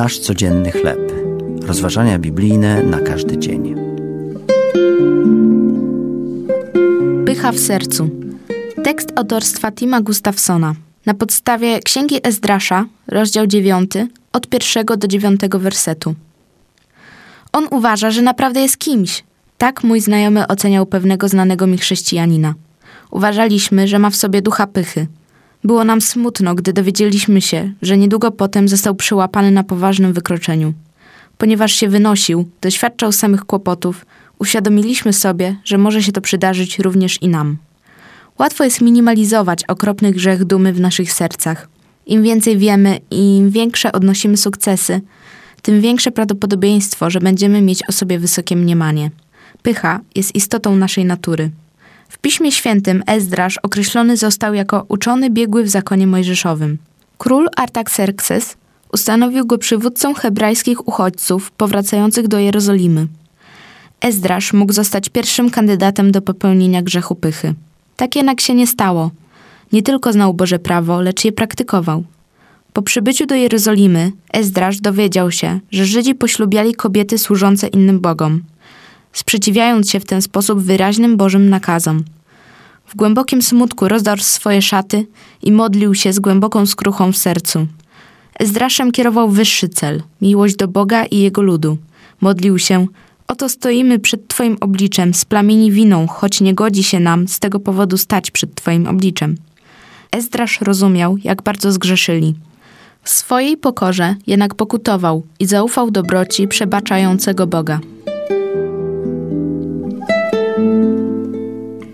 Nasz codzienny chleb. Rozważania biblijne na każdy dzień. Pycha w sercu. Tekst autorstwa Tima Gustafsona. Na podstawie Księgi Ezdrasza, rozdział 9, od pierwszego do dziewiątego wersetu. On uważa, że naprawdę jest kimś. Tak mój znajomy oceniał pewnego znanego mi chrześcijanina. Uważaliśmy, że ma w sobie ducha pychy. Było nam smutno, gdy dowiedzieliśmy się, że niedługo potem został przyłapany na poważnym wykroczeniu. Ponieważ się wynosił, doświadczał samych kłopotów, uświadomiliśmy sobie, że może się to przydarzyć również i nam. Łatwo jest minimalizować okropny grzech dumy w naszych sercach. Im więcej wiemy i im większe odnosimy sukcesy, tym większe prawdopodobieństwo, że będziemy mieć o sobie wysokie mniemanie. Pycha jest istotą naszej natury. W Piśmie Świętym Ezdrasz określony został jako uczony biegły w zakonie mojżeszowym. Król Artaxerxes ustanowił go przywódcą hebrajskich uchodźców powracających do Jerozolimy. Ezdrasz mógł zostać pierwszym kandydatem do popełnienia grzechu pychy. Tak jednak się nie stało. Nie tylko znał Boże prawo, lecz je praktykował. Po przybyciu do Jerozolimy Ezdrasz dowiedział się, że Żydzi poślubiali kobiety służące innym bogom, sprzeciwiając się w ten sposób wyraźnym Bożym nakazom. W głębokim smutku rozdarł swoje szaty i modlił się z głęboką skruchą w sercu. Ezdraszem kierował wyższy cel miłość do Boga i jego ludu. Modlił się: Oto stoimy przed Twoim obliczem, splamieni winą, choć nie godzi się nam z tego powodu stać przed Twoim obliczem. Ezdrasz rozumiał, jak bardzo zgrzeszyli. W swojej pokorze jednak pokutował i zaufał dobroci przebaczającego Boga.